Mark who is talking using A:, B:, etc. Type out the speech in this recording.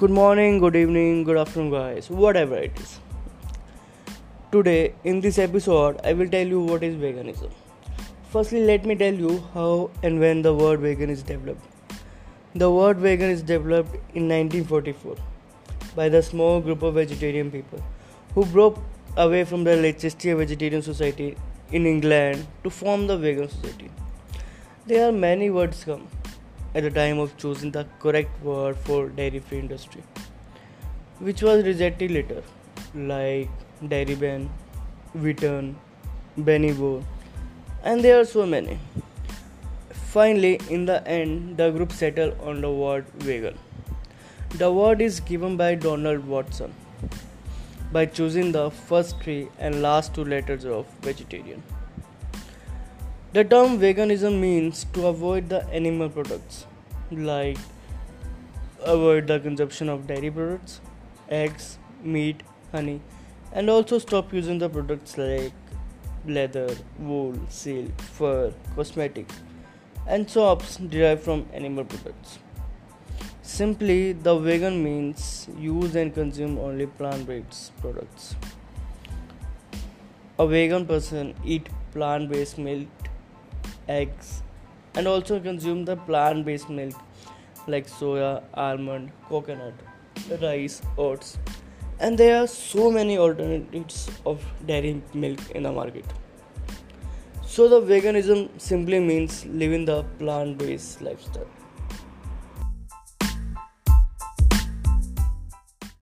A: Good morning, good evening, good afternoon, guys, whatever it is. Today, in this episode, I will tell you what is veganism. Firstly, let me tell you how and when the word vegan is developed. The word vegan is developed in 1944 by the small group of vegetarian people who broke away from the Leicester Vegetarian Society in England to form the Vegan Society. There are many words come at the time of choosing the correct word for dairy free industry, which was rejected later, like dairy ban, vegan, Benivo, and there are so many. Finally, in the end, the group settled on the word vegan. The word is given by Donald Watson by choosing the first three and last two letters of vegetarian. The term veganism means to avoid the animal products, like avoid the consumption of dairy products, eggs, meat, honey, and also stop using the products like leather, wool, silk, fur, cosmetics, and soaps derived from animal products. Simply, the vegan means use and consume only plant-based products. A vegan person eat plant-based milk eggs, and also consume the plant based milk like soya, almond, coconut, rice, oats. And there are so many alternatives of dairy milk in the market. So, the veganism simply means living the plant based lifestyle.